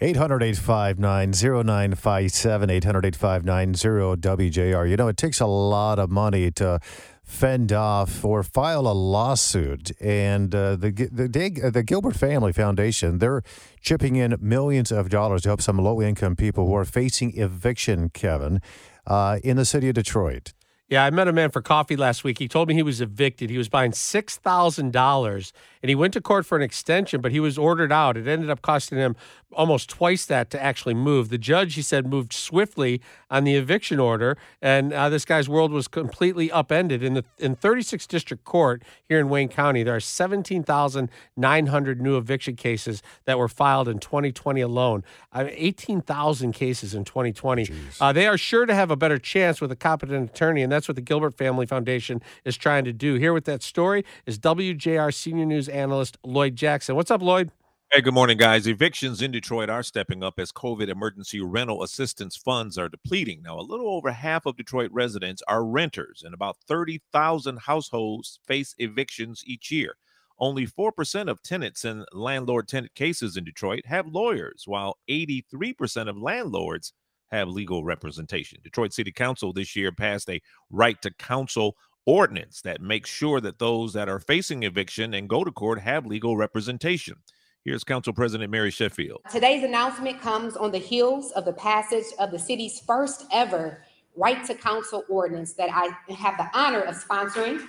800 859 0957, 800 859 WJR. You know, it takes a lot of money to fend off or file a lawsuit. And uh, the, the, the Gilbert Family Foundation, they're chipping in millions of dollars to help some low income people who are facing eviction, Kevin, uh, in the city of Detroit. Yeah, I met a man for coffee last week. He told me he was evicted. He was buying $6,000 and he went to court for an extension, but he was ordered out. It ended up costing him almost twice that to actually move. The judge, he said, moved swiftly on the eviction order, and uh, this guy's world was completely upended. In the in 36 District Court here in Wayne County, there are 17,900 new eviction cases that were filed in 2020 alone. Uh, 18,000 cases in 2020. Uh, they are sure to have a better chance with a competent attorney, and that's what the Gilbert Family Foundation is trying to do. Here with that story is WJR Senior News analyst Lloyd Jackson. What's up, Lloyd? Hey, good morning, guys. Evictions in Detroit are stepping up as COVID emergency rental assistance funds are depleting. Now, a little over half of Detroit residents are renters, and about 30,000 households face evictions each year. Only 4% of tenants in landlord tenant cases in Detroit have lawyers, while 83% of landlords have legal representation. Detroit City Council this year passed a right to counsel ordinance that makes sure that those that are facing eviction and go to court have legal representation. Here's Council President Mary Sheffield. Today's announcement comes on the heels of the passage of the city's first ever right to counsel ordinance that I have the honor of sponsoring.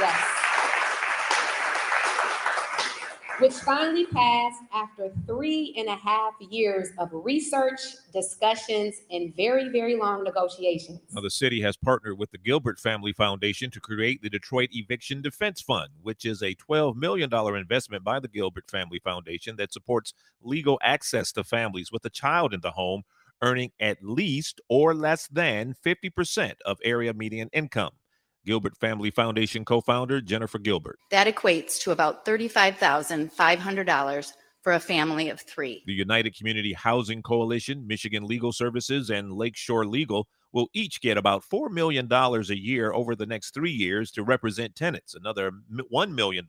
Yes. Which finally passed after three and a half years of research, discussions, and very, very long negotiations. Now, the city has partnered with the Gilbert Family Foundation to create the Detroit Eviction Defense Fund, which is a $12 million investment by the Gilbert Family Foundation that supports legal access to families with a child in the home earning at least or less than 50% of area median income. Gilbert Family Foundation co founder Jennifer Gilbert. That equates to about $35,500 for a family of three. The United Community Housing Coalition, Michigan Legal Services, and Lakeshore Legal will each get about $4 million a year over the next three years to represent tenants. Another $1 million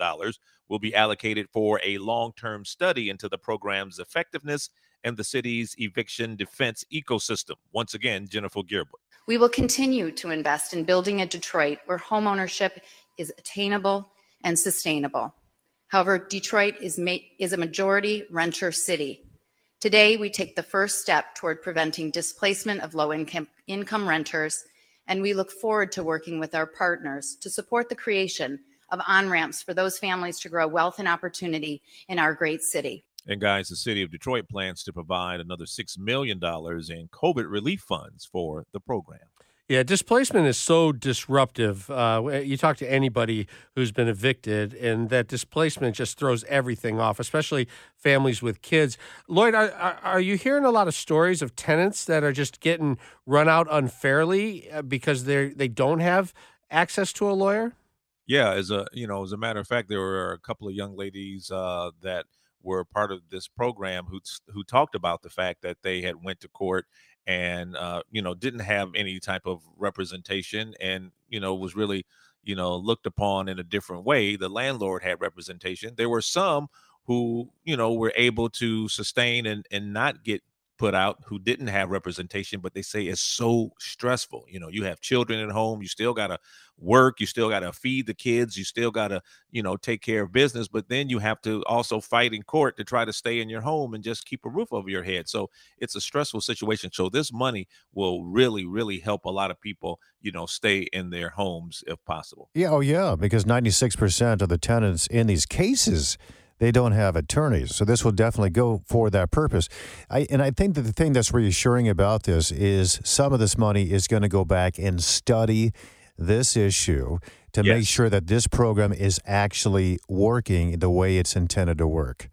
will be allocated for a long term study into the program's effectiveness and the city's eviction defense ecosystem. Once again, Jennifer Gilbert. We will continue to invest in building a Detroit where homeownership is attainable and sustainable. However, Detroit is, ma- is a majority renter city. Today, we take the first step toward preventing displacement of low income, income renters, and we look forward to working with our partners to support the creation of on ramps for those families to grow wealth and opportunity in our great city. And guys, the city of Detroit plans to provide another $6 million in COVID relief funds for the program. Yeah, displacement is so disruptive. Uh, you talk to anybody who's been evicted, and that displacement just throws everything off, especially families with kids. Lloyd, are, are you hearing a lot of stories of tenants that are just getting run out unfairly uh, because they they don't have access to a lawyer? Yeah, as a you know, as a matter of fact, there were a couple of young ladies uh, that were part of this program who who talked about the fact that they had went to court and uh, you know didn't have any type of representation and you know was really you know looked upon in a different way. The landlord had representation. There were some who you know were able to sustain and and not get put out who didn't have representation, but they say it's so stressful. You know, you have children at home, you still got to work, you still got to feed the kids, you still got to, you know, take care of business, but then you have to also fight in court to try to stay in your home and just keep a roof over your head. So it's a stressful situation. So this money will really, really help a lot of people, you know, stay in their homes if possible. Yeah. Oh, yeah. Because 96% of the tenants in these cases, they don't have attorneys. So this will definitely go for that purpose. I, and I think that the thing that's reassuring about this is some of this money is going to go back and study this issue to yes. make sure that this program is actually working the way it's intended to work.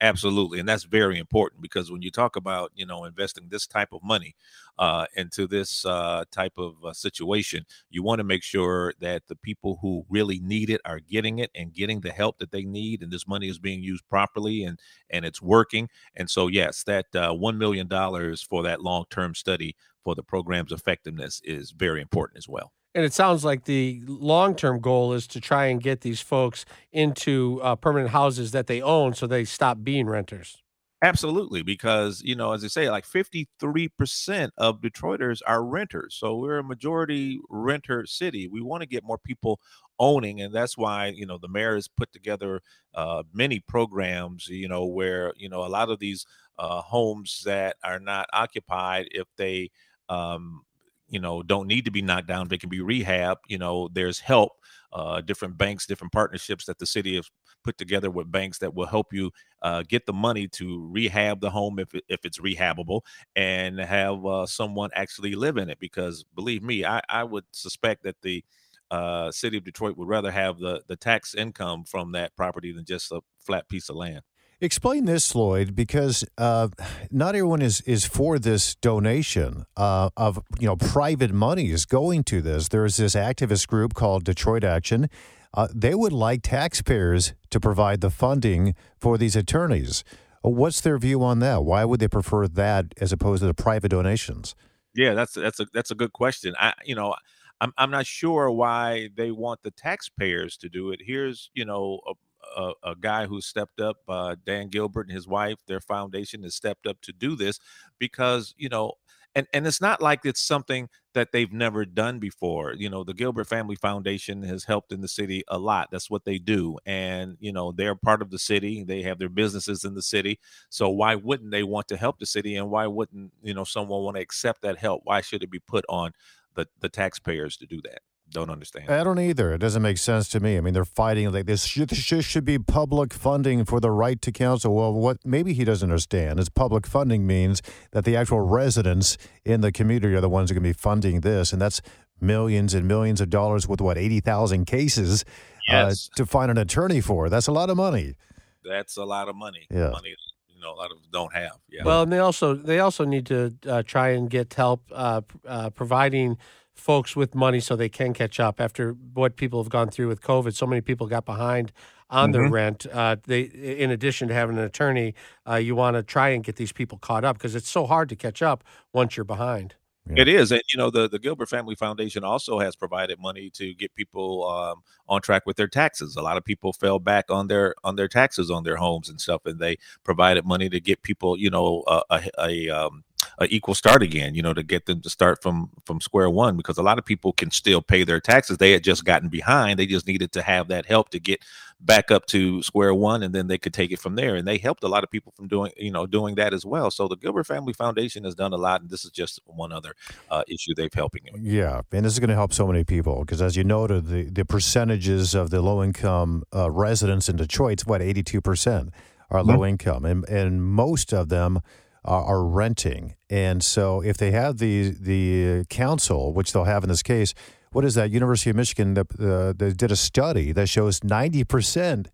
Absolutely, and that's very important because when you talk about you know investing this type of money uh, into this uh, type of uh, situation, you want to make sure that the people who really need it are getting it and getting the help that they need, and this money is being used properly and and it's working. And so, yes, that uh, one million dollars for that long term study for the program's effectiveness is very important as well. And it sounds like the long term goal is to try and get these folks into uh, permanent houses that they own so they stop being renters. Absolutely, because you know, as I say, like 53% of Detroiters are renters. So we're a majority renter city. We want to get more people owning, and that's why you know the mayor has put together uh, many programs. You know, where you know a lot of these uh, homes that are not occupied, if they um, you know don't need to be knocked down, they can be rehab. You know, there's help. Uh, different banks, different partnerships that the city has put together with banks that will help you uh, get the money to rehab the home if, if it's rehabable and have uh, someone actually live in it. Because believe me, I, I would suspect that the uh, city of Detroit would rather have the, the tax income from that property than just a flat piece of land. Explain this, Lloyd, because uh, not everyone is is for this donation uh, of you know private money is going to this. There is this activist group called Detroit Action. Uh, they would like taxpayers to provide the funding for these attorneys. What's their view on that? Why would they prefer that as opposed to the private donations? Yeah, that's that's a that's a good question. I you know I'm I'm not sure why they want the taxpayers to do it. Here's you know a, a, a guy who stepped up, uh, Dan Gilbert and his wife, their foundation has stepped up to do this because you know and and it's not like it's something that they've never done before you know the gilbert family foundation has helped in the city a lot that's what they do and you know they're part of the city they have their businesses in the city so why wouldn't they want to help the city and why wouldn't you know someone want to accept that help? Why should it be put on the the taxpayers to do that don't understand. I don't either. It doesn't make sense to me. I mean, they're fighting like this. Should, this should be public funding for the right to counsel. Well, what maybe he doesn't understand is public funding means that the actual residents in the community are the ones who are going to be funding this, and that's millions and millions of dollars with what eighty thousand cases uh, yes. uh, to find an attorney for. That's a lot of money. That's a lot of money. Yeah. Money you know a lot of don't have. Yeah. Well, and they also they also need to uh, try and get help uh, uh, providing folks with money so they can catch up after what people have gone through with COVID. So many people got behind on mm-hmm. their rent. Uh, they, in addition to having an attorney, uh, you want to try and get these people caught up because it's so hard to catch up once you're behind. Yeah. It is, and you know the the Gilbert Family Foundation also has provided money to get people um, on track with their taxes. A lot of people fell back on their on their taxes on their homes and stuff, and they provided money to get people, you know, a, a, a um, a equal start again, you know, to get them to start from from square one because a lot of people can still pay their taxes. They had just gotten behind. They just needed to have that help to get back up to square one and then they could take it from there. And they helped a lot of people from doing, you know, doing that as well. So the Gilbert Family Foundation has done a lot and this is just one other uh, issue they've helping. Yeah, and this is going to help so many people because as you noted, the the percentages of the low income uh, residents in Detroit's what 82% are mm-hmm. low income and and most of them are, are renting. And so if they have the the counsel, which they'll have in this case, what is that? University of Michigan that, uh, that did a study that shows 90%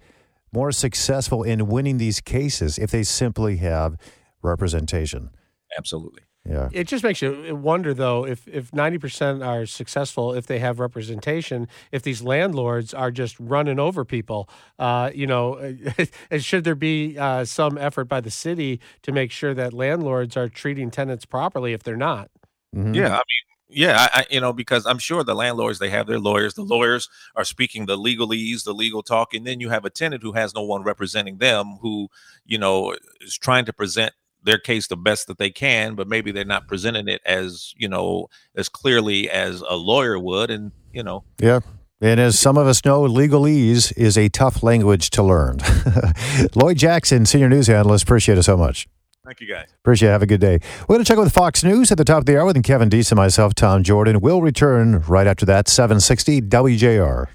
more successful in winning these cases if they simply have representation. Absolutely. Yeah. It just makes you wonder, though, if if ninety percent are successful, if they have representation, if these landlords are just running over people, uh, you know, and should there be uh, some effort by the city to make sure that landlords are treating tenants properly if they're not? Mm-hmm. Yeah, I mean, yeah, I, you know, because I'm sure the landlords they have their lawyers. The lawyers are speaking the legalese, the legal talk, and then you have a tenant who has no one representing them, who you know is trying to present their case the best that they can, but maybe they're not presenting it as you know as clearly as a lawyer would, and you know. Yeah. And as some of us know, legalese is a tough language to learn. Lloyd Jackson, senior news analyst, appreciate it so much. Thank you, guys. Appreciate it. Have a good day. We're going to check with Fox News at the top of the hour with Kevin Dietz and myself, Tom Jordan. We'll return right after that, 760 WJR.